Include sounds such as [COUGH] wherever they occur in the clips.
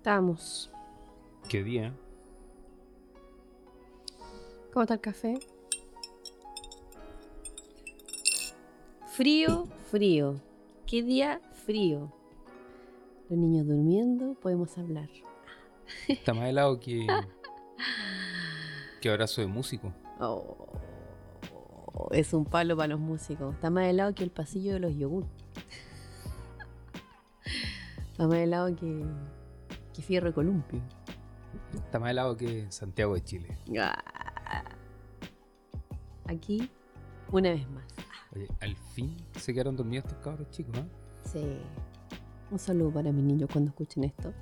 Estamos. ¿Qué día? ¿Cómo está el café? Frío, frío. ¿Qué día frío? Los niños durmiendo, podemos hablar. Está más helado que. que abrazo de músico. Oh, es un palo para los músicos. Está más helado que el pasillo de los yogur. Está más helado que, que fierro de columpio. Está más helado que Santiago de Chile. Ah. Aquí, una vez más. Oye, al fin se quedaron dormidos estos cabros chicos, ¿no? Sí. Un saludo para mis niños cuando escuchen esto.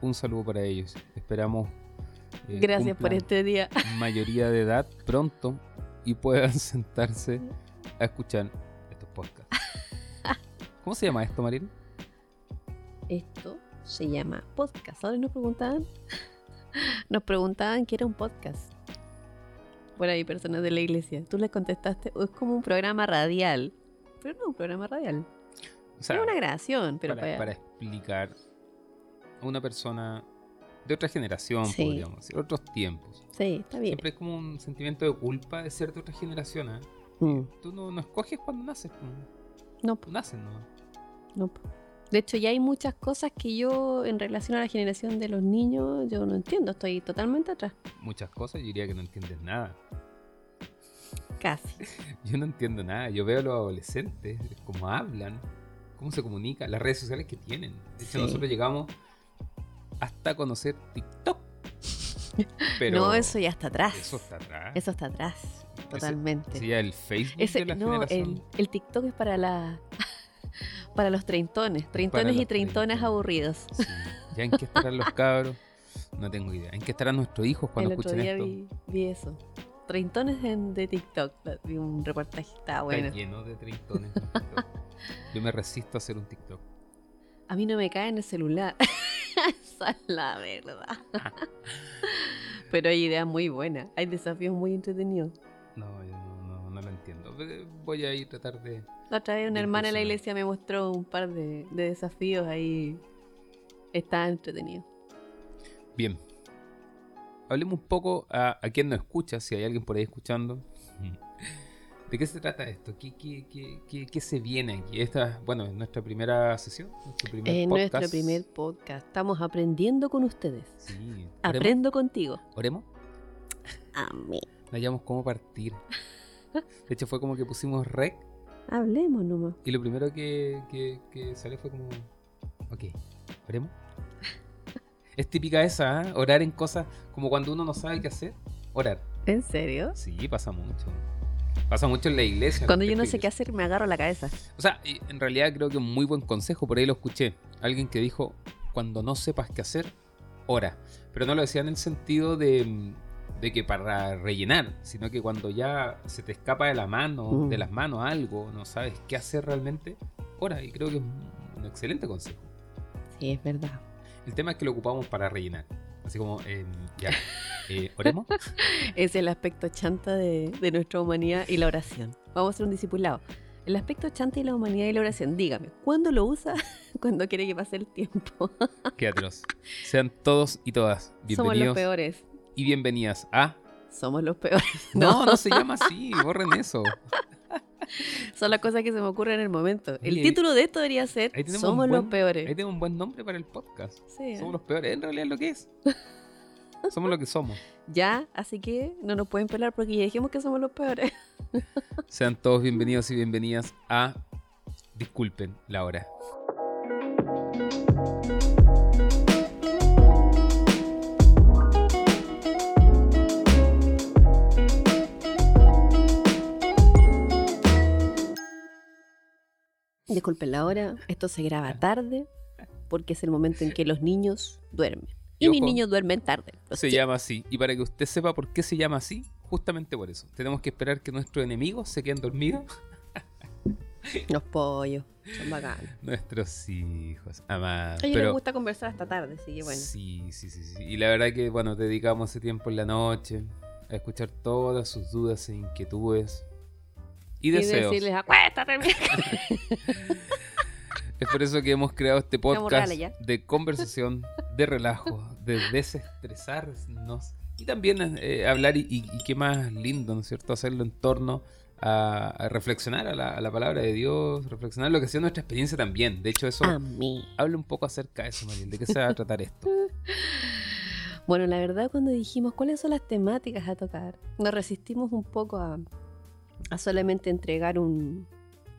Un saludo para ellos. Esperamos. eh, Gracias por este día. Mayoría de edad pronto y puedan [LAUGHS] sentarse a escuchar estos podcasts. [LAUGHS] ¿Cómo se llama esto, Marín? Esto se llama podcast. Ahora nos preguntaban, nos preguntaban qué era un podcast. Por ahí, personas de la iglesia. Tú les contestaste, "Oh, es como un programa radial. Pero no un programa radial. O sea, es una grabación, pero para, para- para explicar a una persona de otra generación, Sí. podríamos decir, otros tiempos. Sí, está bien. Siempre es como un sentimiento de culpa de ser de otra generación. ¿eh? Mm, Tú no, no escoges cuando naces, como No, po, naces, ¿no? no. De hecho, ya hay muchas cosas que yo, en relación a la generación de los niños, yo no entiendo. Estoy totalmente atrás. Muchas cosas, yo diría que no entiendes nada. Casi. [LAUGHS] Yo no entiendo nada. Yo veo a los adolescentes, cómo hablan, cómo se comunican, las redes sociales que tienen. De hecho, Sí. nosotros llegamos hasta conocer TikTok. [LAUGHS] Pero no, eso ya está atrás. eso está atrás. Eso está atrás. Totalmente. Sería el Facebook Ese- de la no, generación. el, el TikTok es para la para los treintones, treintones y treintonas treintones. aburridos. Sí. ¿Ya en qué estarán los cabros? No tengo idea. ¿En qué estarán nuestros hijos cuando El otro escuchen día esto? vi, vi eso. Treintones en- de TikTok. Vi un reportaje, estaba bueno. Está lleno de treintones. en TikTok. [LAUGHS] Yo me resisto a hacer un TikTok. A mí no me cae en el celular. [LAUGHS] Esa es la verdad. [LAUGHS] Pero hay ideas muy buenas. Hay desafíos muy entretenidos. No, yo no, no, no lo entiendo. Voy a ir a tratar de. La otra vez una hermana de la iglesia me mostró un par de, de desafíos ahí. Está entretenido. Bien. Hablemos un poco a, a quien nos escucha, si hay alguien por ahí escuchando. [LAUGHS] ¿De qué se trata esto? ¿Qué, qué, qué, qué- qué se viene aquí? Esta, bueno, es nuestra primera sesión, nuestro primer En podcast. nuestro primer podcast. Estamos aprendiendo con ustedes. Sí. Aprendo contigo. ¿Oremos? Amén. No hayamos cómo partir. De hecho, fue como que pusimos rec Hablemos nomás. y lo primero que, que, que salió fue como. Ok, ¿oremos? Es típica esa, ¿eh? Orar en cosas como cuando uno no sabe qué hacer. Orar. ¿En serio? Sí, pasa mucho. Pasa mucho en la iglesia. Cuando yo no sé qué hacer, me agarro la cabeza. O sea, en realidad creo que un muy buen consejo, por ahí lo escuché. Alguien que dijo, cuando no sepas qué hacer, ora. Pero no lo decía en el sentido de, de que para rellenar, sino que cuando ya se te escapa de la mano, Mm. de las manos algo, no sabes qué hacer realmente, ora. Y creo que es un excelente consejo. Sí, es verdad. El tema es que lo ocupamos para rellenar. Así como, eh, ya, eh, oremos. [LAUGHS] Es el aspecto chanta de, de nuestra humanidad y la oración. Vamos a hacer un discipulado. El aspecto chanta y la humanidad y la oración. Dígame, ¿cuándo lo usa? [LAUGHS] Cuando quiere que pase el tiempo. Qué atroz. Sean todos y todas Somos los bienvenidos peores. Y bienvenidas a... Somos los peores. [LAUGHS] No, no se [LAUGHS] llama así, borren eso. [LAUGHS] Son las cosas que se me ocurren en el momento. El Oye, título de esto debería ser Somos los peores. Ahí tengo un buen nombre para el podcast. Sí, ¿eh? Somos los peores, en realidad es lo que es. Somos lo que somos. Ya, así que no nos pueden pelar porque ya dijimos que somos los peores. Sean todos bienvenidos y bienvenidas a Disculpen la hora. Disculpen la hora, esto se graba tarde porque es el momento en que los niños duermen. Y Y, mis niños duermen tarde. Se llama así. Y para que usted sepa por qué se llama así, justamente por eso. Tenemos que esperar que nuestros enemigos se queden dormidos. [LAUGHS] Los pollos, son bacanos. Nuestros hijos, amados. A ellos les Pero gusta conversar hasta tarde, así que bueno. Sí, sí, sí, sí. Y la verdad que, bueno, dedicamos ese tiempo en la noche a escuchar todas sus dudas e inquietudes y Y deseos. decirles, acuéstate, mija". Es por eso que hemos creado este podcast de conversación, de relajo, de desestresarnos y también eh, hablar y, y- y qué más lindo, ¿no es cierto? Hacerlo en torno a, a reflexionar a la, a la palabra de Dios, reflexionar lo que ha sido nuestra experiencia también. De hecho, eso habla un poco acerca de eso, Mariel. ¿De qué se va a tratar esto? [LAUGHS] Bueno, la verdad cuando dijimos cuáles son las temáticas a tocar, nos resistimos un poco a, a solamente entregar un-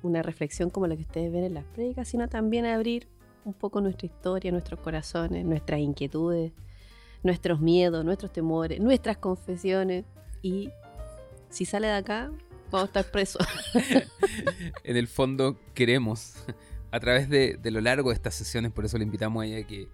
una reflexión como la que ustedes ven en las prédicas, sino también a abrir un poco nuestra historia, nuestros corazones, nuestras inquietudes, nuestros miedos, nuestros temores, nuestras confesiones. Y si sale de acá, vamos a estar presos. [LAUGHS] [LAUGHS] en el fondo queremos, a través de, de lo largo de estas sesiones, por eso le invitamos a ella que,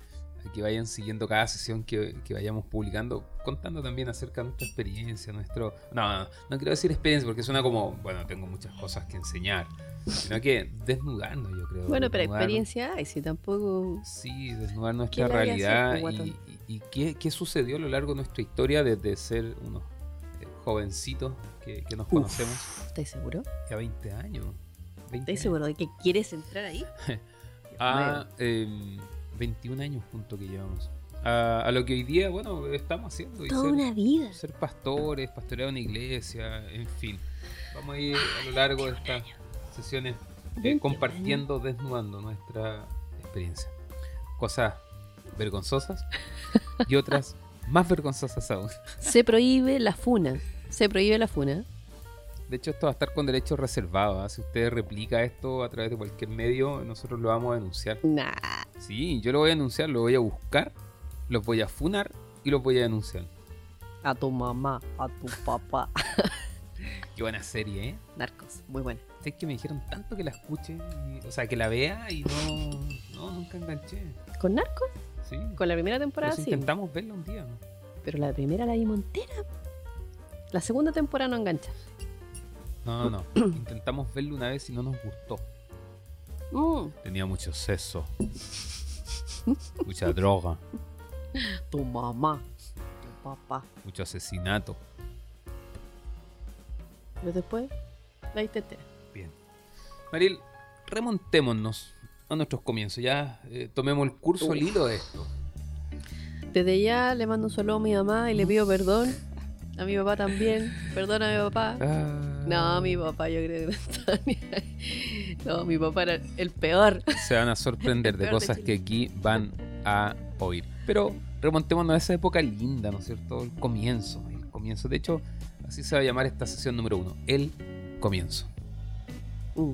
que vayan siguiendo cada sesión que, que vayamos publicando, contando también acerca de nuestra experiencia, nuestro... No, no, no quiero decir experiencia porque suena como, bueno, tengo muchas cosas que enseñar, sino que desnudarnos, yo creo. bueno, pero experiencia hay, si tampoco... Sí, desnudar nuestra ¿Qué le voy a realidad y, y- y qué, qué sucedió a lo largo de nuestra historia desde ser unos eh, jovencitos que, que nos Uf. conocemos ¿Estás seguro? ya 20 años. 20 ¿Estás seguro de que quieres entrar ahí? [LAUGHS] a eh, 21 años juntos que llevamos. A, a lo que hoy día, bueno, estamos haciendo. y Toda ser, una vida. ser pastores, pastorear una iglesia, en fin. Vamos a ir a lo largo de estas sesiones eh, 21 compartiendo, desnudando nuestra experiencia. Cosas vergonzosas y otras más vergonzosas aún. Se prohíbe la funa. Se prohíbe la funa. De hecho, esto va a estar con derechos reservados. ¿ah? Si usted replica esto a través de cualquier medio, nosotros lo vamos a denunciar. Nah. Sí, yo lo voy a denunciar, lo voy a buscar, los voy a funar y los voy a denunciar. A tu mamá, a tu papá. [LAUGHS] Qué buena serie, ¿eh? Narcos, muy buena. Es que me dijeron tanto que la escuche, y- o sea, que la vea y no, no nunca enganché. ¿Con Narcos? Sí. Con la primera temporada si sí. intentamos verla un día. Pero la primera la vimos entera. La segunda temporada no engancha. No, no. [CLEARS THROAT] Intentamos verla una vez y no nos gustó. Mm, Tenía mucho sexo. [LAUGHS] mucha droga. tu mamá, tu papá. Mucho asesinato. Pero después la entera. Bien. Mariel, remontémonos a nuestros comienzos. Ya eh, tomemos el curso al hilo de esto. Desde ya le mando un saludo a mi mamá y le pido perdón. A mi papá también. Perdón a mi papá. Ah, No, mi papá yo creo que no mi papá era el peor. Se van a sorprender de cosas que aquí van a oír. Pero remontémonos a esa época linda, ¿no es cierto? El comienzo. El comienzo. De hecho, así se va a llamar esta sesión número uno. El comienzo. Mm.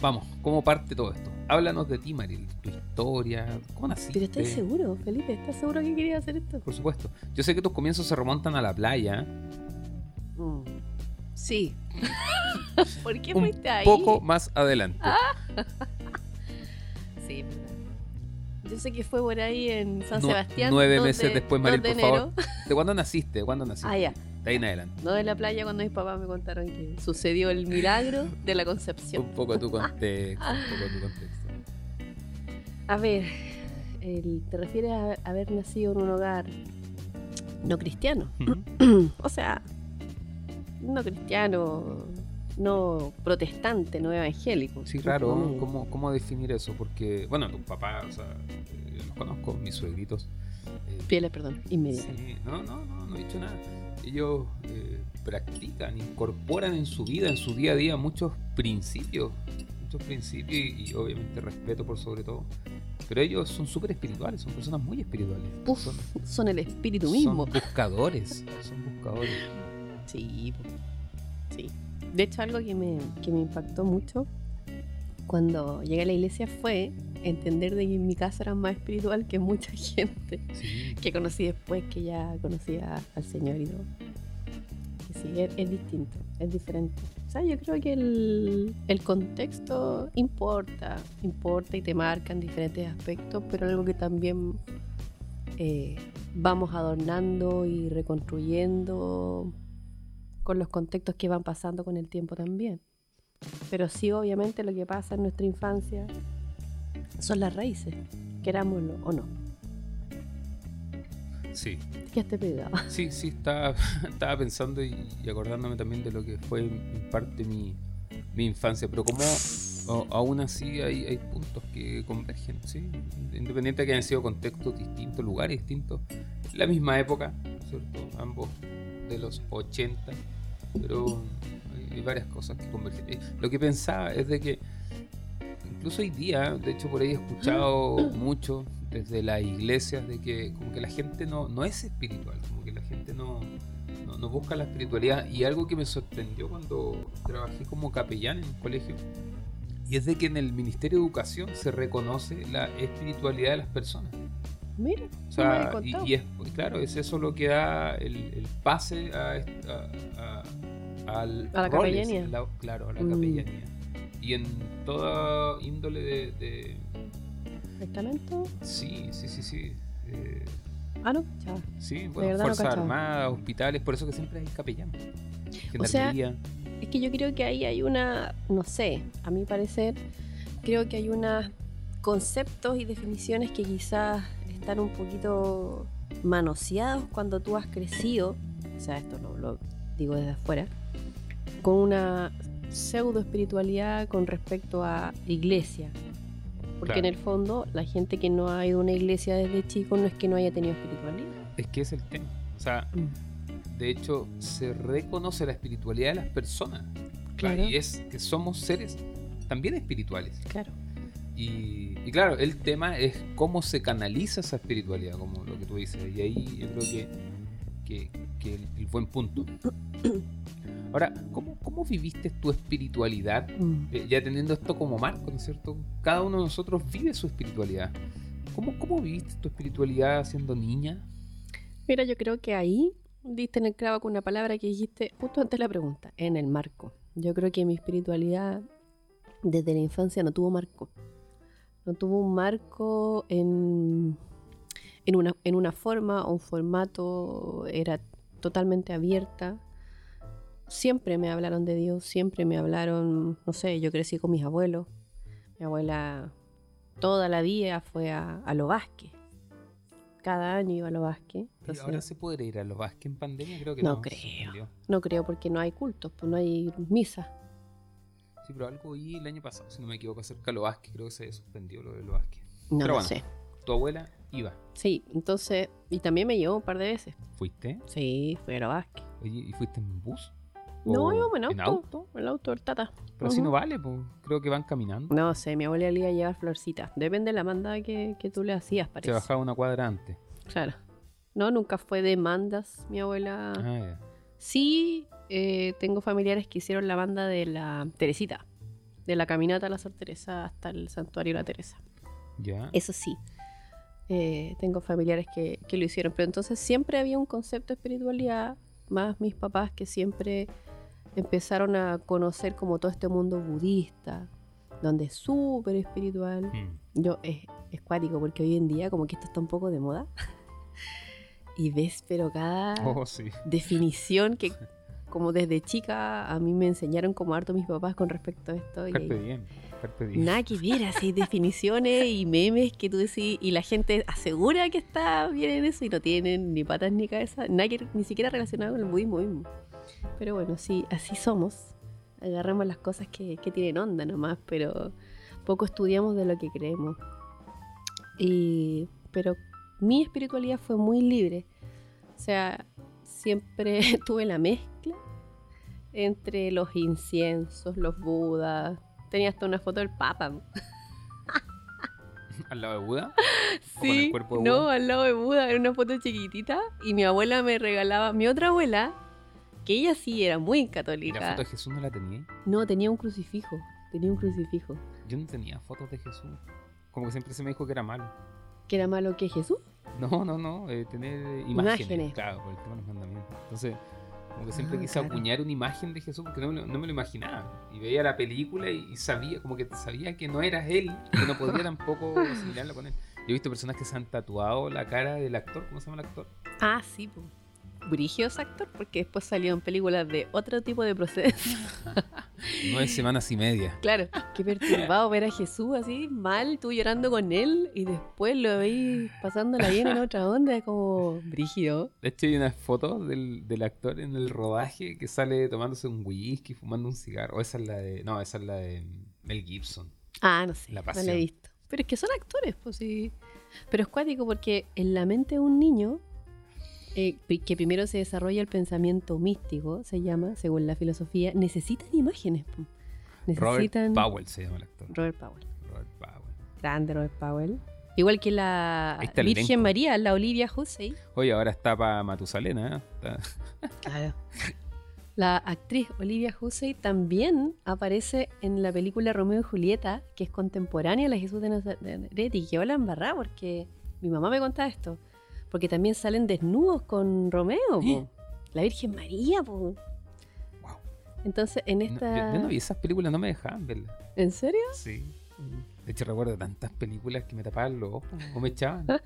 Vamos, ¿cómo parte todo esto? Háblanos de ti, Mariel. Tu historia. ¿Cómo naciste? Pero ¿estás seguro, Felipe? ¿Estás seguro que querías hacer esto? Por supuesto. Yo sé que tus comienzos se remontan a la playa. Mm. Sí. [LAUGHS] ¿Por qué Un fuiste ahí? Poco más adelante. Sí. Yo sé que fue por ahí en San Sebastián. nueve 2 meses de- después, 2 Mariel, de por favor. ¿De cuándo naciste? ¿De cuándo naciste? Ah, ya. De ahí en adelante. No de la playa cuando mis papás me contaron que sucedió el milagro de la concepción. Un poco tu contexto. Un poco tu contexto. A ver, el- ¿te refieres a haber nacido en un hogar no cristiano? [CLEARS THROAT] O sea, no cristiano, no protestante, no evangélico. Sí, raro. menos. ¿Cómo, ¿Cómo definir eso? Porque, bueno, tus papás, o sea, eh, los conozco, mis suegritos. eh, Fieles, perdón, inmediata. Sí, no, no, no, no he dicho nada. Ellos eh, practican, incorporan en su vida, en su día a día, muchos principios. Muchos principios y, y obviamente respeto por sobre todo. Pero ellos son súper espirituales, son personas muy espirituales. Uf, Son, son el espíritu son mismo. buscadores, [LAUGHS] son buscadores. Sí, sí. De hecho, algo que me, que me impactó mucho cuando llegué a la iglesia fue entender de que en mi casa era más espiritual que mucha [LAUGHS] gente Sí, que conocí después, que ya conocía al Señor y todo. Y sí, es, es distinto, es diferente. O sea, yo creo que el, el contexto importa, importa y te marca en diferentes aspectos, pero algo que también eh, vamos adornando y reconstruyendo con los contextos que van pasando con el tiempo también. Pero sí, obviamente, lo que pasa en nuestra infancia son las raíces, querámoslo o no. sí, Que esté pegado. Sí, sí, estaba, [LAUGHS] estaba pensando y, y acordándome también de lo que fue en parte mi, mi infancia, pero como O- aún así hay, hay puntos que convergen, ¿sí? Independiente de que hayan sido contextos distintos, lugares distintos, la misma época, ¿cierto? Ambos de los 80, pero hay, hay varias cosas que convergen. Eh, Lo que pensaba es de que incluso hoy día, de hecho por ahí he escuchado mucho desde las iglesias de que como que la gente no, no es espiritual, como que la gente no, no, no busca la espiritualidad y algo que me sorprendió cuando trabajé como capellán en un colegio y es de que en el Ministerio de Educación se reconoce la espiritualidad de las personas. Mira, O me sea, y, es, claro, es eso lo que da el, el pase a, est- a- a- al A la roles, capellanía. la- claro, a la Mm. capellanía. Y en toda índole de, de- ¿Testamento? Sí, sí, sí, sí. eh, Ah, no, chao. sí, bueno, no Fuerzas. Armadas, hospitales, por eso que siempre hay capellán. O sea. Es que yo creo que ahí hay una, no sé, a mi parecer, creo que hay unos conceptos y definiciones que quizás están un poquito manoseados cuando tú has crecido, o sea, esto no lo digo desde afuera, con una pseudo espiritualidad con respecto a iglesia. Porque Claro. en el fondo, la gente que no ha ido a una iglesia desde chico no es que no haya tenido espiritualidad. Es que es el tema. O sea, Mm. de hecho, se reconoce la espiritualidad de las personas. Claro. Y es que somos seres también espirituales. Claro. Y, y claro, el tema es cómo se canaliza esa espiritualidad, como lo que tú dices. Y ahí yo creo que, que, que el, el buen punto. [COUGHS] Ahora, ¿cómo, cómo viviste tu espiritualidad? Mm. Eh, ya teniendo esto como marco, ¿no es cierto? Cada uno de nosotros vive su espiritualidad. ¿Cómo, cómo viviste tu espiritualidad siendo niña? Mira, yo creo que ahí diste en el clavo con una palabra que dijiste justo antes de la pregunta, en el marco. Yo creo que mi espiritualidad desde la infancia no tuvo marco. No tuvo un marco en, en, una, en una forma o un formato, era totalmente abierta. Siempre me hablaron de Dios, siempre me hablaron, no sé, yo crecí con mis abuelos. Mi abuela toda la vida fue a, a Lo Vázquez. Cada año iba a Lo Vázquez. ¿Y ahora se puede ir a los Vázquez en pandemia? Creo que No no. creo. No creo porque no hay cultos, pues no hay misa. Sí, pero algo oí el año pasado, si no me equivoco, acerca de los Vázquez. Creo que se suspendió lo de los Vázquez. No Pero lo bueno. sé. Tu abuela iba. Sí, entonces, y también me llevó un par de veces. ¿Fuiste? Sí, fui a la Vázquez. Oye, ¿y fuiste en bus? No, ¿O íbamos en auto. ¿En auto? El auto del tata. Pero así no vale, pues. Creo que van caminando. No sé, mi abuela le iba a llevar florcitas. Depende de la manda que, que tú le hacías, Se parece. bajaba una cuadra antes. Claro. No, nunca fue de mandas, mi abuela. Ah. Sí, eh, tengo familiares que hicieron la banda de la Teresita. De la caminata a la Sor Teresa hasta el santuario de la Teresa. Ya. Eso sí, eh, tengo familiares que, que lo hicieron, pero entonces siempre había un concepto de espiritualidad, más mis papás que siempre empezaron a conocer como todo este mundo budista, donde es súper espiritual. Mm. Yo es, es cuático porque hoy en día como que esto está un poco de moda. [LAUGHS] y ves, pero cada Oh, sí. definición que como desde chica a mí me enseñaron como harto mis papás con respecto a esto. Carpe diem. Carpe diem. Nada que ver, así definiciones y memes que tú decís, y la gente asegura que está bien en eso y no tienen ni patas ni cabeza, nada que- ni siquiera relacionado con el budismo mismo. Pero bueno, sí, así somos. Agarramos las cosas que, que tienen onda nomás, pero poco estudiamos de lo que creemos. Y, pero mi espiritualidad fue muy libre. O sea, siempre [LAUGHS] tuve la mezcla entre los inciensos, los budas. Tenía hasta una foto del Papa. [LAUGHS] ¿Al lado de Buda? ¿O con el Sí, cuerpo de no, Buda? al lado de Buda, era una foto chiquitita. Y mi abuela me regalaba, mi otra abuela, que ella sí era muy ¿Y la católica. foto de Jesús no la tenía? No, tenía un crucifijo. Tenía un crucifijo. Yo no tenía fotos de Jesús. Como que siempre se me dijo que era malo. ¿Que era malo que Jesús? No, no, no. eh, tener imágenes. Imágenes. Claro, por el tema de los mandamientos. Entonces, como que siempre Ah, quise claro. acuñar una imagen de Jesús porque no me, lo, no me lo imaginaba. Y veía la película y, y sabía, como que sabía que no era él, que no podía [LAUGHS] tampoco asimilarlo con él. Yo he visto personas que se han tatuado la cara del actor. ¿Cómo se llama el actor? Ah, sí, pues. Brigio es actor, porque después salió en películas de otro tipo de procedencia. [LAUGHS] Nueve semanas y media. Claro, qué perturbado ver a Jesús así, mal, tú llorando con él, y después lo veis pasándola bien en otra onda, como brígido. De hecho, hay unas fotos del, del actor en el rodaje que sale tomándose un whisky, fumando un cigarro. O esa es la de. No, esa es la de. Mel Gibson. Ah, no sé, La no la pasión. he visto. Pero es que son actores, pues sí. Pero es cuático porque en la mente de un niño, eh, que primero se desarrolla el pensamiento místico, se llama, según la filosofía, necesitan imágenes. Necesitan... Robert Powell se llama el actor. Robert Powell. Robert Powell. Grande Robert Powell. Igual que la Virgen elenco. María, la Olivia Hussey. Oye, ahora está para Matusalena. ¿eh? Está- [LAUGHS] Claro. La actriz Olivia Hussey también aparece en la película Romeo y Julieta, que es contemporánea a la Jesús de Nazaret, y que la embarrada porque mi mamá me contaba esto. Porque también salen desnudos con Romeo, la Virgen María. po. Wow. Entonces, en No, esta... yo, yo no vi esas películas, no me dejaban verlas. ¿En serio? Sí. De hecho, recuerdo tantas películas que me tapaban los ojos o me echaban. [LAUGHS]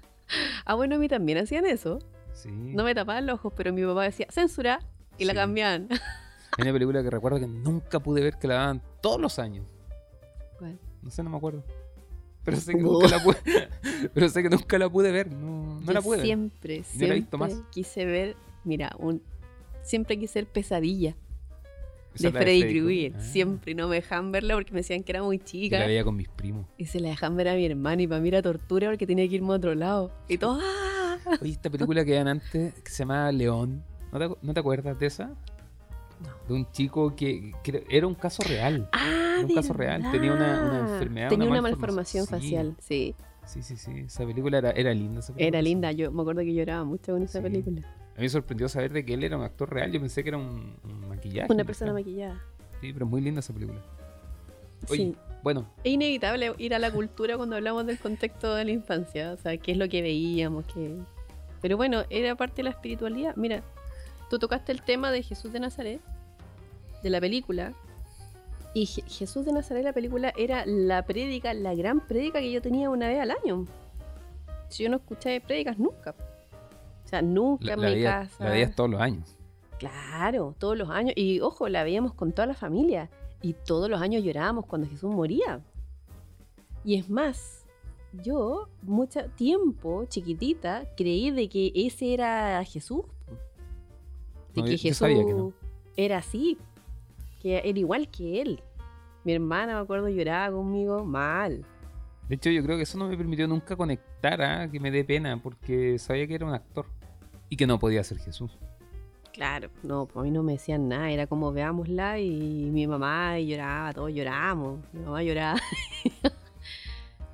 Ah, bueno, a mí también hacían eso. Sí. No me tapaban los ojos, pero mi papá decía, censura, y la cambiaban. [LAUGHS] Hay una película que recuerdo que nunca pude ver que la daban todos los años. ¿Cuál? No sé, no me acuerdo. Pero sé que nunca la pude. [LAUGHS] Pero sé que nunca la pude ver. No, no la pude ver. Siempre, no la he siempre visto más. quise ver, mira, un, siempre quise ver Pesadilla Esa de Freddy Krueger. Ah. Siempre no me dejaban verla porque me decían que era muy Yo chica. la veía con mis primos. Y se la dejan ver a mi hermana y para mí era tortura porque tenía que irme a otro lado. Y todo, ¡ah! Oye, esta película que eran antes que se llamaba León. ¿No te, no te acuerdas de esa? No. De un chico que, que era un caso real. ¡Ah! Era un caso real, tenía una- una enfermedad, Tenía una malformación. facial, sí. Sí, sí, sí. Esa película era, era linda. esa película, Era linda, yo me acuerdo que lloraba mucho con esa Sí. película. A mí me sorprendió saber de que él era un actor real. Yo pensé que era un, un maquillaje. Una persona verdad. maquillada. Sí, pero es muy linda esa película. Oye, Sí. bueno, Es inevitable ir a la cultura cuando hablamos del contexto de la infancia, o sea, qué es lo que veíamos, qué... Pero bueno, era parte de la espiritualidad. Mira, tú tocaste el tema de Jesús de Nazaret, de la película, y Je- Jesús de Nazaret, la película, era la prédica, la gran prédica que yo tenía una vez al año. Si yo no escuchaba prédicas nunca. O sea, nunca la, en la mi veía- casa. la veías todos los años. Claro, todos los años. Y ojo, la veíamos con toda la familia. Y todos los años llorábamos cuando Jesús moría. Y es más, yo mucho tiempo, chiquitita, creí de que ese era Jesús. De No, que yo- yo Jesús sabía que no. era así. Que era igual que él. Mi hermana, me acuerdo, lloraba conmigo mal. De hecho, yo creo que eso no me permitió nunca conectar a que me dé pena, porque sabía que era un actor y que no podía ser Jesús. Claro, no, pues a mí no me decían nada, era como veámosla y mi mamá y lloraba, todos llorábamos, mi mamá lloraba. [LAUGHS]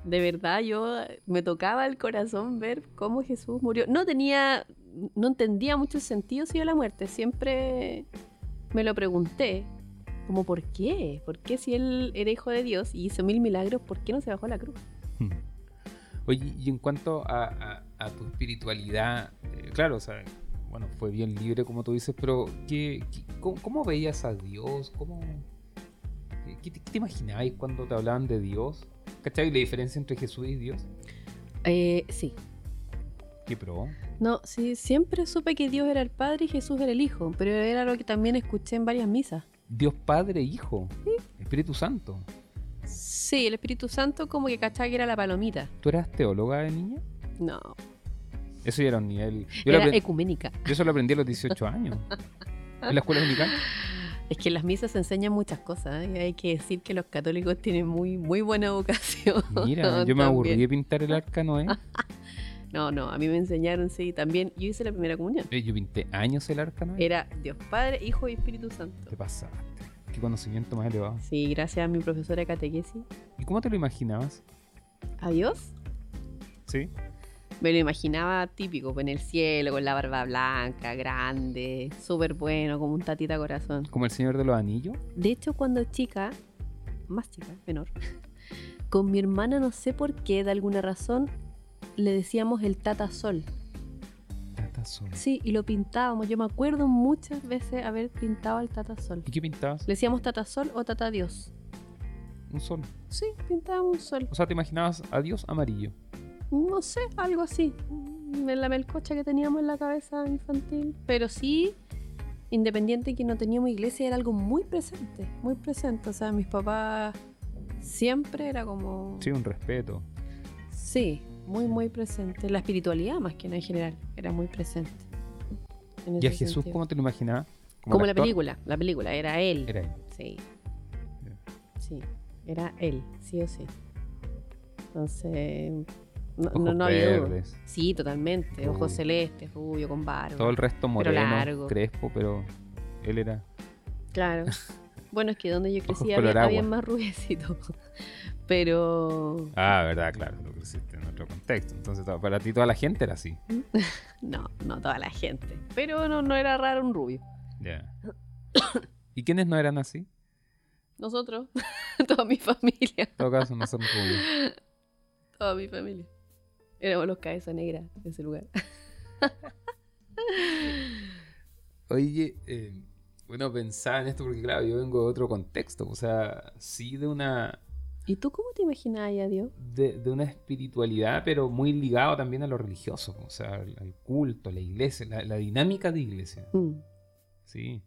De verdad, yo me tocaba el corazón ver cómo Jesús murió. No tenía, no entendía mucho el sentido sí, de la muerte, siempre me lo pregunté, como ¿por qué? ¿Por qué si él era hijo de Dios y hizo mil milagros, por qué no se bajó a la cruz? Oye, y en cuanto a, a- a tu espiritualidad, eh, claro, o sea, bueno, fue bien libre como tú dices, pero ¿qué, qué- cómo, cómo veías a Dios? ¿Cómo, qué, qué te, imaginabais cuando te hablaban de Dios? ¿Cachai la diferencia entre Jesús y Dios? Eh, sí, ¿Qué pro? No, sí, siempre supe que Dios era el Padre y Jesús era el Hijo, pero era lo que también escuché en varias misas. Dios Padre, Hijo, Espíritu Santo. Sí, el Espíritu Santo como que cachaba que era la palomita. ¿Tú eras teóloga de niña? No, Eso ya era un nivel. Yo, lo era ecuménica. yo eso lo aprendí a los 18 años. En la escuela dominical. Es que en las misas se enseñan muchas cosas ¿eh? y hay que decir que los católicos tienen muy, muy buena vocación. Mira, yo me [LAUGHS] aburrí de pintar el arca Noé. [LAUGHS] No, no, a mí me enseñaron, sí, también. Yo hice la primera comunión. Eh, Yo pinté años el arca Noé. Era Dios Padre, Hijo y Espíritu Santo. Te pasaste. Qué conocimiento más elevado. Sí, gracias a mi profesora de catequesis. ¿Y cómo te lo imaginabas? ¿A Dios? ¿Sí? Me lo imaginaba típico, en el cielo, con la barba blanca, grande, súper bueno, como un tatita corazón. ¿Como el Señor de los Anillos? De hecho, cuando chica, más chica, menor, [LAUGHS] con mi hermana no sé por qué, de alguna razón, le decíamos el tata sol. Tata Sol. Sí, y lo pintábamos. Yo me acuerdo muchas veces haber pintado al tata sol. ¿Y qué pintabas? Le decíamos tata sol o tata dios. Un sol. Sí, pintábamos un sol. O sea, te imaginabas a Dios amarillo. No sé, algo así. Mm, En la melcocha que teníamos en la cabeza infantil. Pero sí, independiente que no teníamos iglesia, era algo muy presente. Muy presente. O sea, mis papás siempre era como. Sí, un respeto. Sí, muy, muy presente. La espiritualidad, más que nada en general, era muy presente. en ¿Y a Jesús sentido. cómo te lo imaginabas? Como la película, la película, era él. Era él. Sí. Sí. Era él, sí o sí. Entonces, no, Ojos no, no había duda. Sí, totalmente. Ojos celestes, rubio, con barba. Todo el resto moreno, largo. crespo, pero él era. Claro. [LAUGHS] Bueno, es que donde yo Ojos crecí [LAUGHS] color había, había más rubiecitos. [LAUGHS] Pero Ah, verdad, claro, lo creciste en otro contexto. Entonces, to- para ti toda la gente era así. [LAUGHS] no, no toda la gente. Pero no, no era raro un rubio. Ya. ¿Y quiénes no eran así? Nosotros, toda mi familia, En todo caso, no son rubios. toda mi familia. Éramos los cabezas negras de ese lugar. Oye, eh, bueno, pensaba en esto porque, claro, yo vengo de otro contexto. O sea, sí de una, ¿Y tú cómo te imaginabas a Dios? de, de una espiritualidad, pero muy ligado también a lo religioso. O sea, al, al culto, a la iglesia, la, la dinámica de iglesia. Mm, Sí.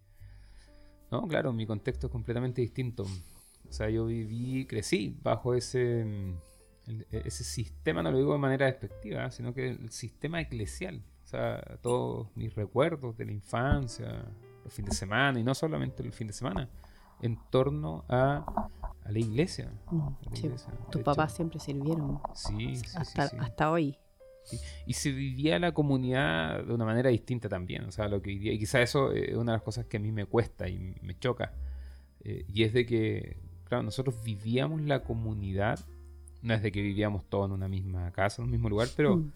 No, claro, mi contexto es completamente distinto. O sea, yo viví, crecí bajo ese, ese sistema, no lo digo de manera despectiva, sino que el sistema eclesial. O sea, todos mis recuerdos de la infancia, los fines de semana, y no solamente el fin de semana, en torno a, a la iglesia. mm, a la sí. iglesia. Tus papás siempre sirvieron. Sí, sí, hasta, hasta hoy. Y se vivía la comunidad de una manera distinta también. O sea, lo que hoy día- y quizá eso es una de las cosas que a mí me cuesta y me choca. eh, y es de que, claro, nosotros vivíamos la comunidad, no es de que vivíamos todos en una misma casa, en un mismo lugar, pero Mm,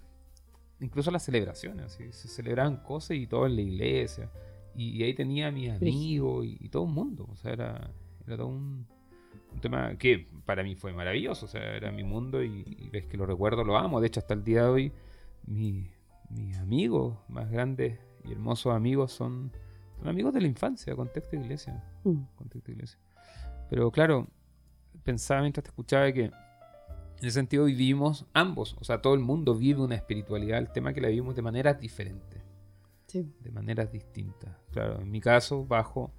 incluso las celebraciones, ¿sí? se celebraban cosas y todo en la iglesia. Y, ahí tenía a mis amigos y, y todo un mundo. O sea, era, era todo un, un tema que para mí fue maravilloso. O sea, era mi mundo y, y ves que lo recuerdo, lo amo. De hecho, hasta el día de hoy, mi- mis amigos más grandes y hermosos amigos son, son amigos de la infancia, contexto de iglesia mm. contexto iglesia. Pero claro, pensaba mientras te escuchaba que en ese sentido vivimos ambos, o sea, todo el mundo vive una espiritualidad, el tema que la vivimos de maneras diferentes, Sí. de maneras distintas. Claro, en mi caso, bajo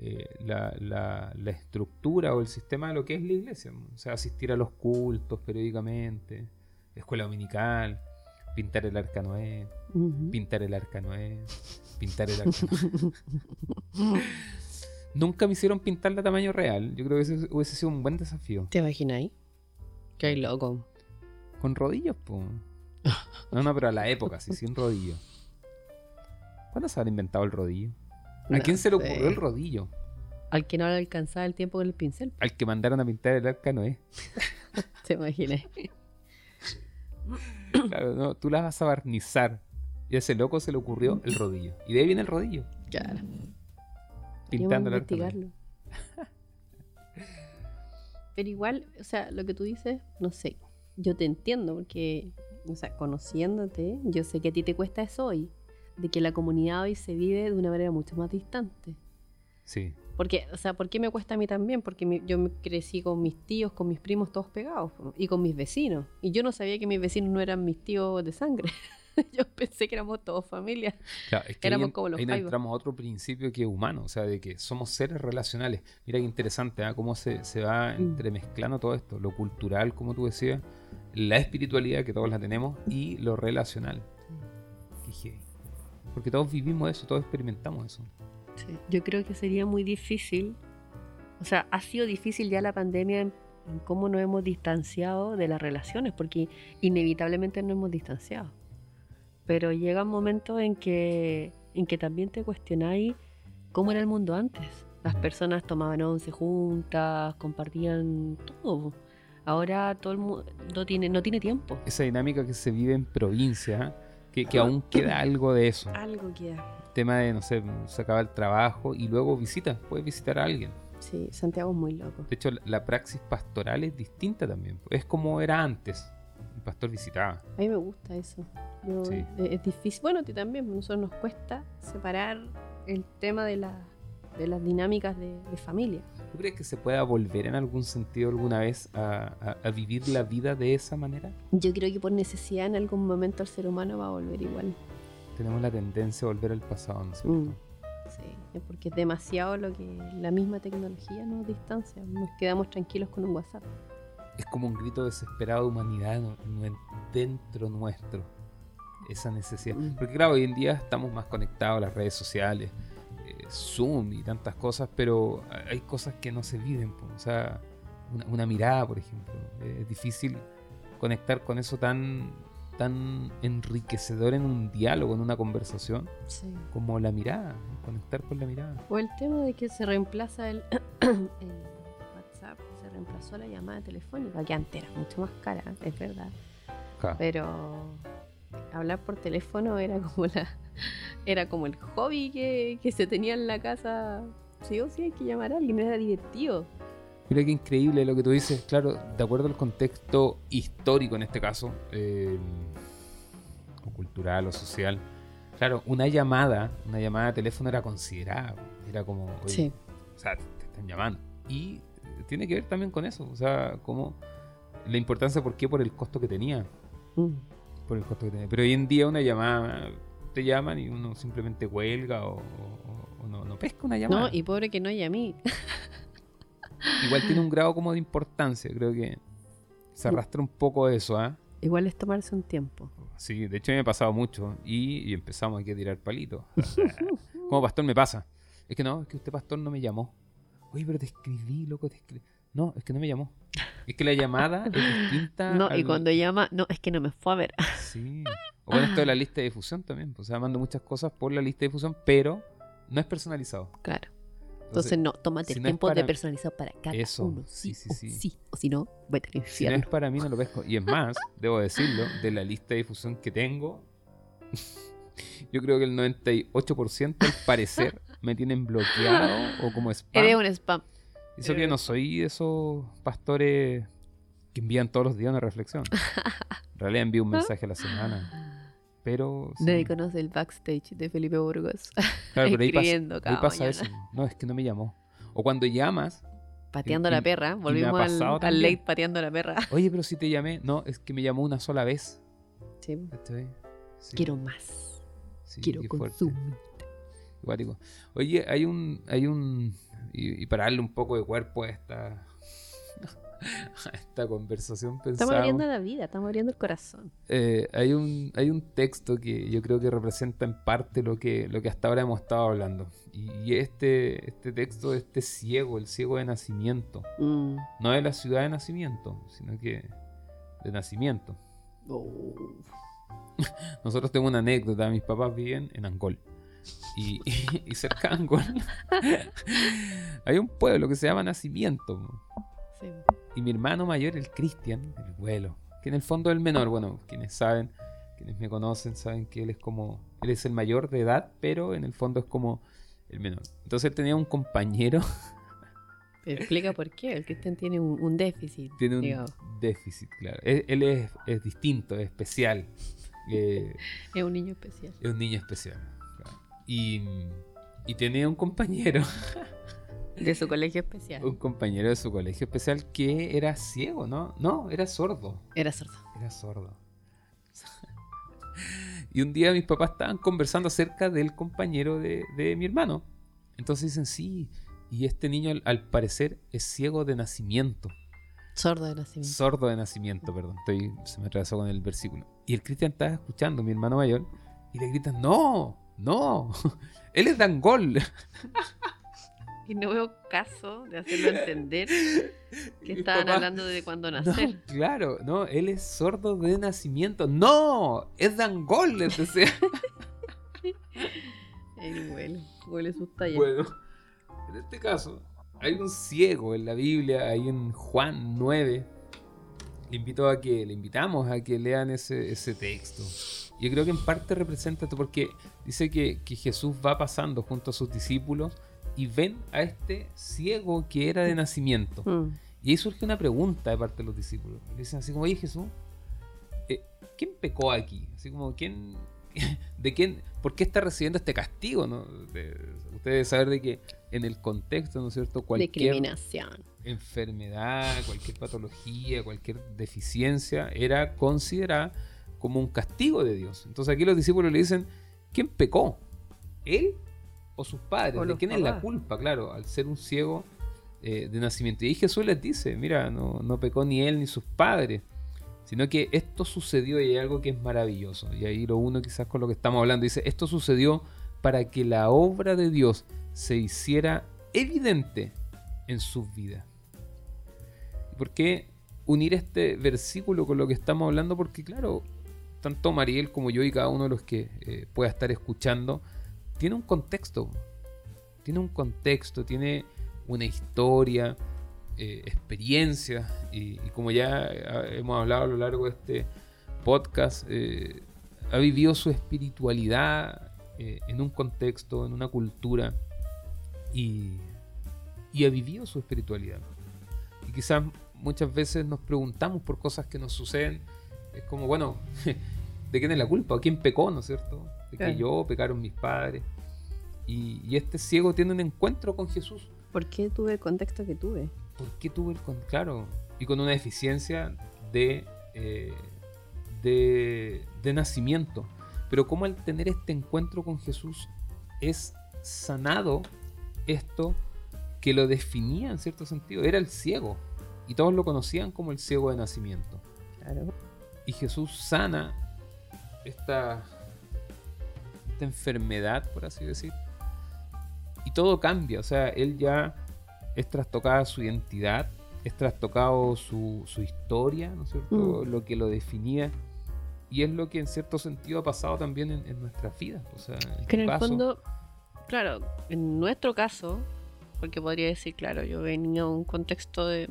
eh, la, la- la estructura o el sistema de lo que es la iglesia, o sea, asistir a los cultos periódicamente, escuela dominical, pintar el arca Noé, pintar el arca Noé, pintar el arca Noé. [LAUGHS] Nunca me hicieron pintarla a tamaño real. Yo creo que ese hubiese sido un buen desafío. ¿Te imagináis? Qué loco. Con rodillos, po. No, no, pero a la época, sí, sin rodillo. ¿Cuándo se habrá inventado el rodillo? ¿A No quién se le ocurrió el rodillo? Al que no le alcanzaba el tiempo con el pincel. Al que mandaron a pintar el arca Noé. [LAUGHS] ¿Te imaginas? [COUGHS] Claro, no, tú la vas a barnizar. Y a ese loco se le ocurrió el rodillo. Y de ahí viene el rodillo. Claro. Pintando el arca Noé. [LAUGHS] Pero igual, o sea, lo que tú dices, no sé, yo te entiendo porque, o sea, conociéndote, yo sé que a ti te cuesta eso hoy, de que la comunidad hoy se vive de una manera mucho más distante. Sí. Porque, o sea, ¿por qué me cuesta a mí también? Porque mi- yo crecí con mis tíos, con mis primos todos pegados y con mis vecinos. Y yo no sabía que mis vecinos no eran mis tíos de sangre. [LAUGHS] yo pensé que éramos todos familia. Claro, es que Éramos ahí, como los ahí entramos a otro principio que es humano, o sea, de que somos seres relacionales. Mira qué interesante, ¿ah? Cómo se, se va Mm. entremezclando todo esto. Lo cultural, como tú decías, la espiritualidad, que todos la tenemos, y lo relacional. Qué. Porque todos vivimos eso, todos experimentamos eso. Sí, Yo creo que sería muy difícil, o sea, ha sido difícil ya la pandemia en, en cómo nos hemos distanciado de las relaciones, porque inevitablemente nos hemos distanciado. Pero llega un momento en que, en que también te cuestionáis cómo era el mundo antes. Las personas tomaban once juntas, compartían todo. Ahora todo el mundo no tiene, no tiene tiempo. Esa dinámica que se vive en provincia. Que, que aún queda algo de eso. Algo queda. tema de, no sé, se acaba el trabajo y luego visita, puedes visitar a alguien. Sí, Santiago es muy loco. De hecho, la, la praxis pastoral es distinta también. Es como era antes. El pastor visitaba. A mí me gusta eso. Yo- Sí. eh, Es difícil. Bueno, a ti también. A nosotros nos cuesta separar el tema de, la, de las dinámicas de, de familia. ¿Tú crees que se pueda volver en algún sentido alguna vez a, a- a vivir la vida de esa manera? Yo creo que por necesidad en algún momento el ser humano va a volver igual. Tenemos la tendencia a volver al pasado, ¿no es cierto? Mm. Sí, porque es demasiado lo que la misma tecnología nos distancia. Nos quedamos tranquilos con un WhatsApp. Es como un grito desesperado de humanidad dentro nuestro. Esa necesidad. Mm. Porque claro, hoy en día estamos más conectados a las redes sociales, Zoom y tantas cosas, pero hay cosas que no se viven. po. O sea, una, una mirada, por ejemplo. Es difícil conectar con eso tan, tan enriquecedor en un diálogo, en una conversación, Sí. como la mirada, conectar con la mirada. O el tema de que se reemplaza el, [COUGHS] el WhatsApp, se reemplazó la llamada telefónica, que antes era mucho más cara, es verdad. Ja. Pero hablar por teléfono era como la era como el hobby que, que se tenía en la casa. Sí o sí hay que llamar a alguien, era divertido. Mira qué increíble lo que tú dices, claro, de acuerdo al contexto histórico en este caso, eh, o cultural o social. Claro, una llamada, una llamada de teléfono era considerada, era como, oye, Sí. o sea, te te están llamando. Y tiene que ver también con eso, o sea, como la importancia, ¿por qué? Por el costo que tenía, Mm. Por el costo que tenía. Pero hoy en día una llamada, te llaman y uno simplemente cuelga o, o- o no, no pesca una llamada. No, y pobre que no mí. [LAUGHS] igual tiene un grado como de importancia. Creo que se arrastra un poco eso, ¿ah? Igual es tomarse un tiempo. Sí, de hecho me ha pasado mucho y, y empezamos aquí a tirar palitos. [LAUGHS] como pastor me pasa. Es que no, es que usted pastor no me llamó. Oye, pero te escribí, loco, te escribí. No, es que no me llamó. Es que la llamada es distinta. No, y al- cuando llama, no, es que no me fue a ver. [LAUGHS] Sí. O con esto de la lista de difusión también. pues, O sea, mando muchas cosas por la lista de difusión, pero no es personalizado. Claro. Entonces, no, tómate si el no tiempo de personalizar para cada Eso, uno. sí, Sí, sí, o sí. O si no, vete al Si no es para mí, no lo pesco. Y es más, [LAUGHS] debo decirlo, de la lista de difusión que tengo, [LAUGHS] yo creo que el 98% al parecer me tienen bloqueado o como spam. Eres un spam. Eso que no soy de esos pastores que envían todos los días una reflexión. [LAUGHS] En realidad envío un mensaje a la semana. Pero. sí. Nadie conoce el backstage de Felipe Burgos. Claro, pero ahí pasa, escribiendo ahí cada pasa eso. No, es que no me llamó. O cuando llamas, Pateando Y- la perra. Volvimos al, al late pateando la perra. oye, pero si te llamé. No, es que me llamó una sola vez. Sí. Sí, Quiero más. sí, Quiero consumir. Oye, hay un, hay un, y, y para darle un poco de cuerpo a esta, [LAUGHS] a esta conversación Estamos pensamos, abriendo la vida, estamos abriendo el corazón. eh, hay un, hay un texto que yo creo que representa en parte lo que, lo que hasta ahora hemos estado hablando. Y, y este, este texto de este ciego, el ciego de nacimiento, Mm. no de la ciudad de nacimiento, sino que de nacimiento. Oh. [LAUGHS] Nosotros tenemos una anécdota, mis papás viven en Angol. Y, [LAUGHS] y cerca de [LAUGHS] hay un pueblo que se llama Nacimiento. Sí. Y mi hermano mayor, el Cristian, el vuelo, que en el fondo es el menor. Bueno, quienes saben, quienes me conocen, saben que él es como, él es el mayor de edad, pero en el fondo es como el menor. Entonces él tenía un compañero, Pero [LAUGHS] explica por qué. El Cristian tiene un, un déficit. tiene un digamos. déficit, claro. Él, él es, es distinto, es especial. Eh, Es un niño especial. es un niño especial. Y, y tenía un compañero, [LAUGHS] De su colegio especial. un compañero de su colegio especial que era ciego, ¿no? No, era sordo. Era sordo. Era sordo. y un día mis papás estaban conversando acerca del compañero de, de mi hermano. Entonces dicen, sí, y este niño al, al parecer es ciego de nacimiento. Sordo de nacimiento. Sordo de nacimiento, perdón. Estoy, se me atravesó con el versículo. Y el Cristian estaba escuchando, mi hermano mayor, y le gritan, no, no, [LAUGHS] él es Dangol. [LAUGHS] Y no veo caso de hacerlo entender que estaban hablando de cuándo No, nacer. claro, no, él es sordo de nacimiento. No, es Dangol, les decía. [LAUGHS] Él huele, huele sus tallas. Bueno, en este caso, hay un ciego en la Biblia, ahí en Juan 9. Le invito a que, le invitamos a que lean ese, ese texto. Yo creo que en parte representa esto, porque dice que, que Jesús va pasando junto a sus discípulos y ven a este ciego que era de nacimiento. Mm. Y ahí surge una pregunta de parte de los discípulos. Le dicen así como, oye Jesús, eh, ¿quién pecó aquí? Así como, ¿quién, [LAUGHS] de quién, por qué está recibiendo este castigo? ¿no? De- ustedes saber de que en el contexto, ¿no es cierto? Cualquier Discriminación. enfermedad, cualquier patología, cualquier deficiencia era considerada como un castigo de Dios. Entonces aquí los discípulos le dicen, ¿quién pecó? ¿Él o sus padres? O ¿De quién es la culpa? Claro, al ser un ciego eh, de nacimiento. Y ahí Jesús les dice, mira, no, no pecó ni él ni sus padres, sino que esto sucedió y hay algo que es maravilloso. Y ahí lo uno quizás con lo que estamos hablando, dice, esto sucedió para que la obra de Dios se hiciera evidente en sus vidas. ¿Por qué unir este versículo con lo que estamos hablando? Porque claro, tanto Mariel como yo y cada uno de los que eh, pueda estar escuchando, tiene un contexto. Tiene un contexto, tiene una historia, eh, experiencia. Y, como ya hemos hablado a lo largo de este podcast, eh, ha vivido su espiritualidad en un contexto, en una cultura. Y, y ha vivido su espiritualidad. Y quizás muchas veces nos preguntamos por cosas que nos suceden. Es como, bueno, [LAUGHS] ¿de quién es la culpa? ¿Quién pecó, no es cierto? De que yo, pecaron mis padres. Y, este ciego tiene un encuentro con Jesús. ¿Por qué tuve el contexto que tuve? ¿Por qué tuve el contexto? Claro, y con una deficiencia de, eh, de, de nacimiento. Pero cómo al tener este encuentro con Jesús es sanado esto que lo definía en cierto sentido. Era el ciego. Y todos lo conocían como el ciego de nacimiento. Claro. Y Jesús sana esta, esta enfermedad, por así decir. Y todo cambia. O sea, él ya es trastocada su identidad, es trastocado su, su historia, ¿no es cierto? Mm. Lo que lo definía. Y es lo que en cierto sentido ha pasado también en, nuestras vidas. O sea, que en el fondo, claro, en nuestro caso, porque podría decir, claro, yo venía de un contexto de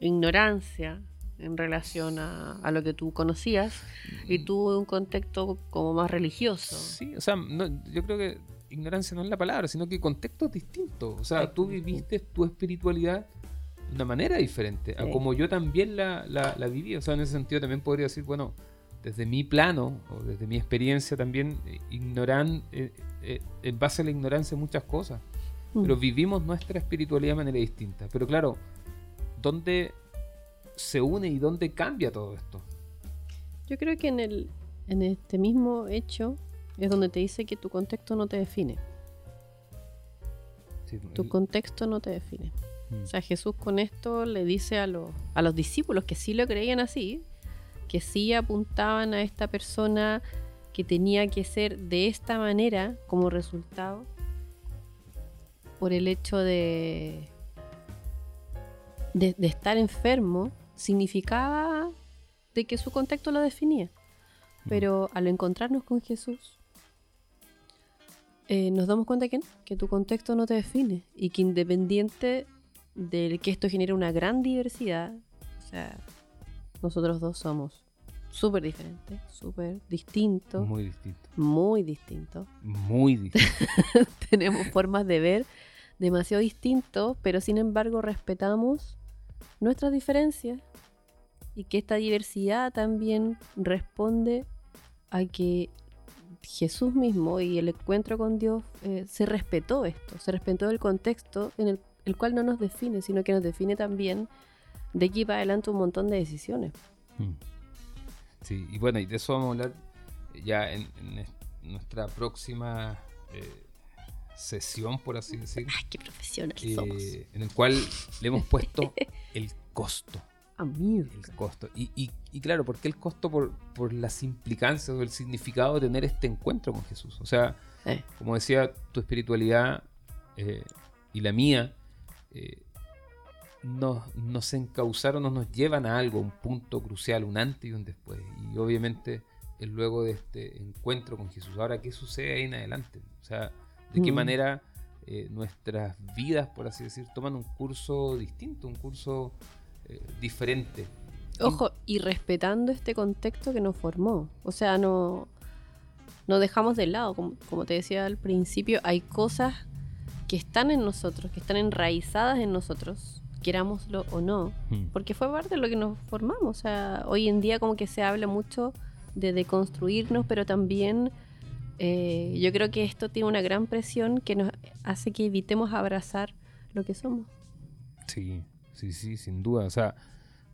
ignorancia en relación a, lo que tú conocías y mm. tú un contexto como más religioso. Sí, o sea, yo creo que ignorancia no es la palabra, sino que contexto distinto. O sea, tú viviste tu espiritualidad de una manera diferente, a como yo también la, la, viví. O sea, en ese sentido también podría decir, bueno, desde mi plano o desde mi experiencia también, eh, ignoran, eh, eh, en base a la ignorancia muchas cosas. Pero mm. vivimos nuestra espiritualidad de manera distinta. Pero claro, ¿dónde se une y dónde cambia todo esto? Yo creo que en, el, en este mismo hecho es donde te dice que tu contexto no te define. tu contexto no te define. Mm. O sea, Jesús con esto le dice a, los, a los discípulos que sí lo creían así, que sí apuntaban a esta persona que tenía que ser de esta manera como resultado, por el hecho de, de, estar enfermo, significaba de que su contexto lo definía. Mm. Pero al encontrarnos con Jesús, eh, nos damos cuenta que, que tu contexto no te define y que independiente de que esto genere una gran diversidad, o sea, nosotros dos somos súper diferentes, súper distintos. Muy distintos. Muy distintos. Muy distintos. [LAUGHS] Tenemos formas de ver demasiado distintos, pero sin embargo respetamos nuestras diferencias y que esta diversidad también responde a que Jesús mismo y el encuentro con Dios eh, se respetó esto, se respetó el contexto en el, cual no nos define, sino que nos define también de aquí para adelante un montón de decisiones. Hmm. Sí, y bueno, y de eso vamos a hablar ya en, nuestra próxima eh, sesión, por así decir. ¡Ay, qué profesional eh, En el cual le hemos puesto [LAUGHS] el costo. Amigo. El costo. Y, y, claro, ¿por qué el costo? Por, por las implicancias o el significado de tener este encuentro con Jesús. O sea, eh. como decía, tu espiritualidad eh, y la mía nos, nos encauzaron, nos, nos llevan a algo, un punto crucial, un antes y un después. Y obviamente es luego de este encuentro con Jesús. Ahora, ¿qué sucede ahí en adelante? O sea, de qué mm. manera eh, nuestras vidas, por así decir, toman un curso distinto, un curso eh, diferente. Ojo, y respetando este contexto que nos formó. O sea, no, no dejamos de lado, como, te decía al principio, hay cosas que están en nosotros, que están enraizadas en nosotros, querámoslo o no, mm. porque fue parte de lo que nos formamos. O sea, hoy en día como que se habla mucho de deconstruirnos, pero también eh, yo creo que esto tiene una gran presión que nos hace que evitemos abrazar lo que somos. Sí, sí, sí, sin duda. O sea,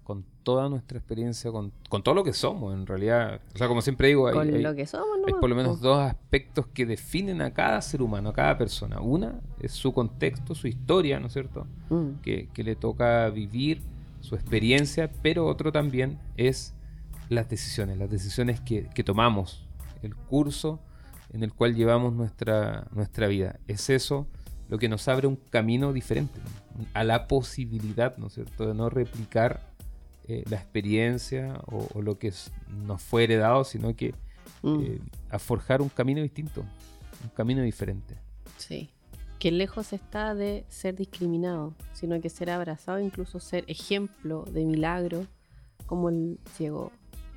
con toda nuestra experiencia, con, todo lo que somos, en realidad. O sea, como siempre digo, hay, lo que somos, por lo menos dos aspectos que definen a cada ser humano, a cada persona. Una es su contexto, su historia, ¿no es cierto? Mm. Que, le toca vivir, su experiencia, pero otro también es las decisiones, las decisiones que, que tomamos, el curso en el cual llevamos nuestra, nuestra vida. Es eso lo que nos abre un camino diferente, a la posibilidad, ¿no es cierto?, de no replicar eh, la experiencia o, o lo que nos fue heredado, sino que Mm, eh, a forjar un camino distinto, un camino diferente. sí. Que lejos está de ser discriminado, sino que ser abrazado, incluso ser ejemplo de milagro, como el ciego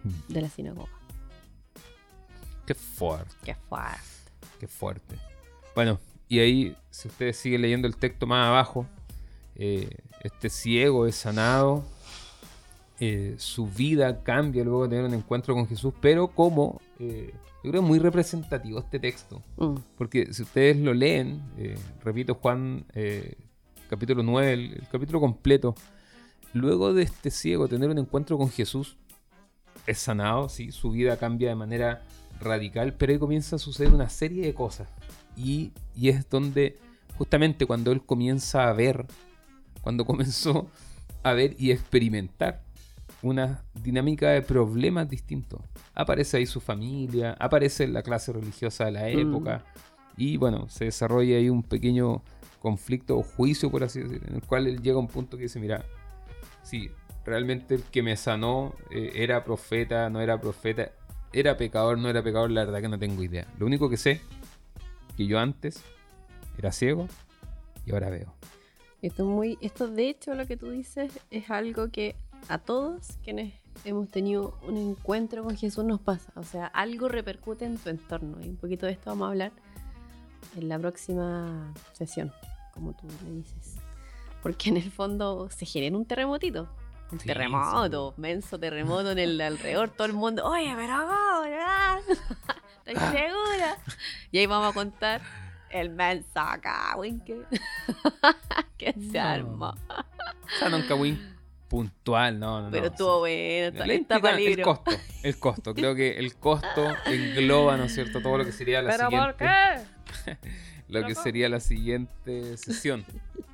Mm. de la sinagoga. Qué fuerte. Qué fuerte. Qué fuerte. Bueno, y ahí, si ustedes siguen leyendo el texto más abajo, eh, este ciego es sanado, eh, su vida cambia luego de tener un encuentro con Jesús, pero como, eh, yo creo muy representativo este texto, Mm, porque si ustedes lo leen, eh, repito Juan capítulo 9, el, el capítulo completo, luego de este ciego tener un encuentro con Jesús, es sanado, sí, su vida cambia de manera radical, pero ahí comienza a suceder una serie de cosas. Y, y es donde, justamente cuando él comienza a ver, cuando comenzó a ver y experimentar una dinámica de problemas distintos. Aparece ahí su familia, aparece la clase religiosa de la época, y bueno, se desarrolla ahí un pequeño conflicto o juicio, por así decirlo, en el cual él llega a un punto que dice, mira, sí, realmente el que me sanó eh, era profeta, no era profeta, era pecador, no era pecador, la verdad que no tengo idea. Lo único que sé, que yo antes era ciego y ahora veo. Esto, es muy, esto de hecho lo que tú dices es algo que a todos quienes hemos tenido un encuentro con Jesús nos pasa. O sea, algo repercute en tu entorno. Y un poquito de esto vamos a hablar en la próxima sesión, como tú le dices. Porque en el fondo se genera un terremotito. Un Sí, terremoto, menso [LAUGHS] terremoto en el alrededor, todo el mundo, oye, pero ¿cómo? ¿verdad? [LAUGHS] ¿Estás segura? Y ahí vamos a contar el menso acá, que, [LAUGHS] que se No. arma. O sea, nunca win puntual, no, no. Pero estuvo bueno, explica para el costo, el costo. Creo que el costo engloba, ¿no es cierto?, todo lo que sería la ¿Pero por siguiente. qué? lo ¿Pero que sería la siguiente sesión.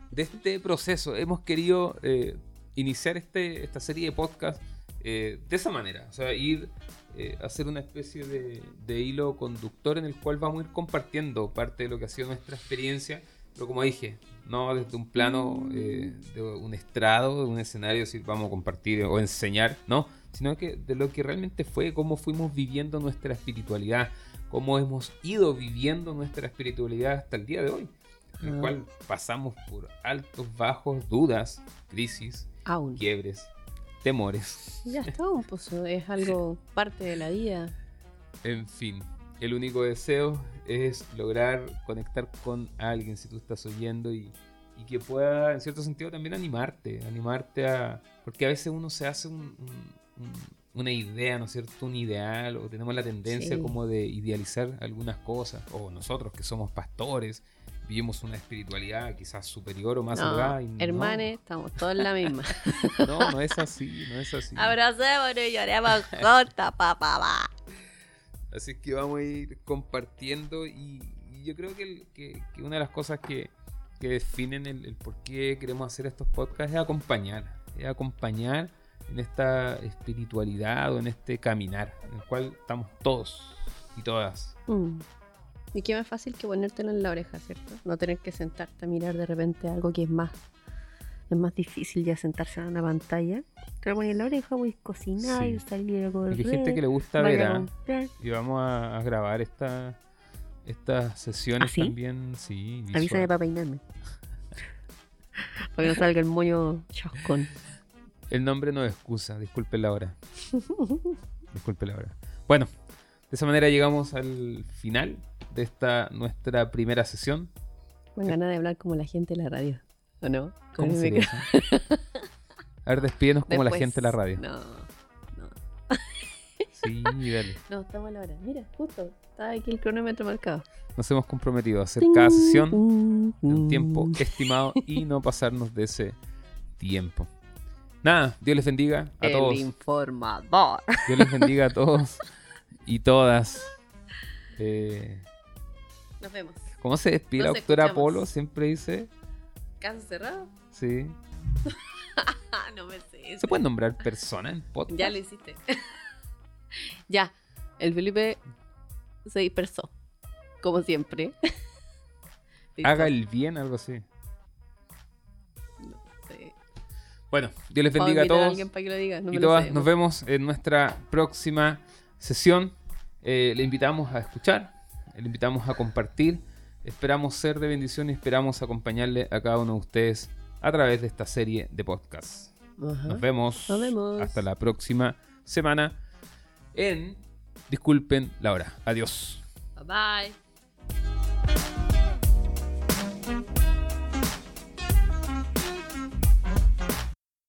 De este proceso hemos querido eh, iniciar este, esta serie de podcast eh, de esa manera. O sea, ir eh, a hacer una especie de, de hilo conductor en el cual vamos a ir compartiendo parte de lo que ha sido nuestra experiencia. Pero como dije, no desde un plano eh, de un estrado, de un escenario, si vamos a compartir o enseñar, no, sino que de lo que realmente fue, cómo fuimos viviendo nuestra espiritualidad, cómo hemos ido viviendo nuestra espiritualidad hasta el día de hoy, en el Ah. cual pasamos por altos, bajos, dudas, crisis, Aún. quiebres, temores, Ya está, pues es algo [LAUGHS] parte de la vida. en fin. El único deseo es lograr conectar con alguien si tú estás oyendo y, y que pueda, en cierto sentido, también animarte, animarte a... Porque a veces uno se hace un- un- un- una idea, ¿no es cierto? Un ideal, o tenemos la tendencia Sí. como de idealizar algunas cosas, o nosotros que somos pastores, vivimos una espiritualidad quizás superior o más No, allá. y no. hermanes, estamos todos en la misma. [LAUGHS] No, no es así, no es así. Abracémonos y lloremos juntas, papá. Pa. Así que vamos a ir compartiendo y, y yo creo que, el- que- que una de las cosas que, que definen el, el por qué queremos hacer estos podcasts es acompañar, es acompañar en esta espiritualidad o en este caminar en el cual estamos todos y todas. Mm. Y qué más fácil que ponértelo en la oreja, ¿cierto? No tener que sentarte a mirar de repente algo que es más es más difícil ya sentarse en una pantalla. Te lo en la oreja, voy a cocinar Sí. y salir a correr. Hay gente que le gusta ver y vamos a, a grabar esta, estas sesiones ¿Ah, sí? también. Sí, Avísame visual. para peinarme. para que no salga el moño chascón. El nombre no es excusa, disculpen la hora. Disculpen la hora. Bueno, de esa manera llegamos al final de esta nuestra primera sesión. Me dan ganas de hablar como la gente de la radio. ¿O no? Con ¿Cómo sería eso? A ver, despídenos como la gente de la radio. No, no. [LAUGHS] Sí, dale. No, estamos a la hora. Mira, justo. Está aquí el cronómetro marcado. Nos hemos comprometido a hacer cada sesión en en un tiempo estimado y no [LAUGHS] pasarnos de ese tiempo. Nada, Dios les bendiga a El todos. informador. Dios les bendiga a todos y todas. Eh, [LAUGHS] Nos vemos. ¿Cómo se despide la doctora. Polo? Siempre dice. ¿Caso cerrado? Sí. [LAUGHS] No me sé. ¿Se puede nombrar persona en podcast? Ya lo hiciste. [LAUGHS] ya. El Felipe se dispersó. Como siempre. [LAUGHS] Haga el bien, algo así. Bueno, Dios les bendiga a todos. que lo diga. No y lo todas sé. nos vemos en nuestra próxima sesión. Eh, le invitamos a escuchar, le invitamos a compartir. Esperamos ser de bendición y esperamos acompañarle a cada uno de ustedes a través de esta serie de podcasts. Ajá. Nos vemos. Nos vemos. Hasta la próxima semana en Disculpen la hora. Adiós. Bye bye.